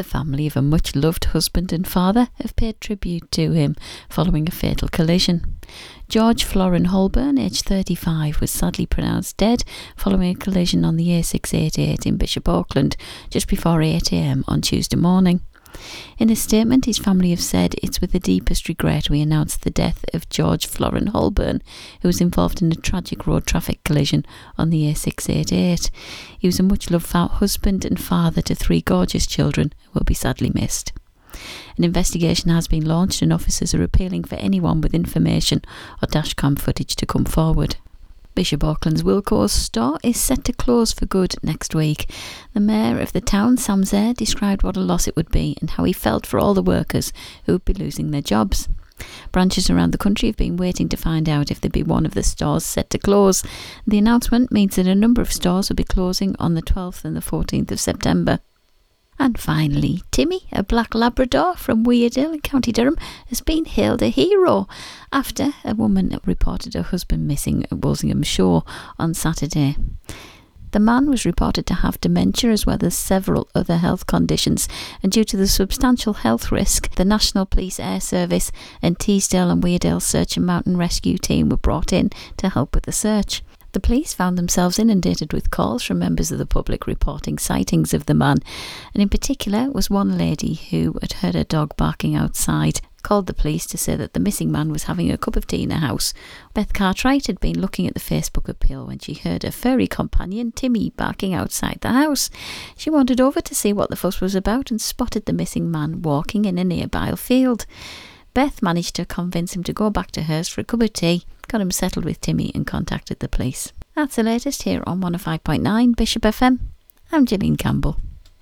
The family of a much loved husband and father have paid tribute to him following a fatal collision. George Florin Holburn, aged 35, was sadly pronounced dead following a collision on the A688 in Bishop Auckland just before 8am on Tuesday morning. In a statement, his family have said it's with the deepest regret we announce the death of George Florin Holburn, who was involved in a tragic road traffic collision on the A688. He was a much loved husband and father to three gorgeous children who will be sadly missed. An investigation has been launched and officers are appealing for anyone with information or dashcam footage to come forward. Bishop Auckland's Wilko's store is set to close for good next week. The mayor of the town, Sam described what a loss it would be and how he felt for all the workers who would be losing their jobs. Branches around the country have been waiting to find out if there'd be one of the stores set to close. The announcement means that a number of stores will be closing on the 12th and the 14th of September. And finally, Timmy, a black Labrador from Weardale in County Durham, has been hailed a hero after a woman reported her husband missing at Wolsingham Show on Saturday. The man was reported to have dementia as well as several other health conditions, and due to the substantial health risk, the National Police Air Service and Teesdale and Weardale Search and Mountain Rescue Team were brought in to help with the search. The police found themselves inundated with calls from members of the public reporting sightings of the man, and in particular was one lady who had heard her dog barking outside. Called the police to say that the missing man was having a cup of tea in her house. Beth Cartwright had been looking at the Facebook appeal when she heard her furry companion Timmy barking outside the house. She wandered over to see what the fuss was about and spotted the missing man walking in a nearby field. Beth managed to convince him to go back to hers for a cup of tea, got him settled with Timmy, and contacted the police. That's the latest here on 105.9 Bishop FM. I'm Gillian Campbell.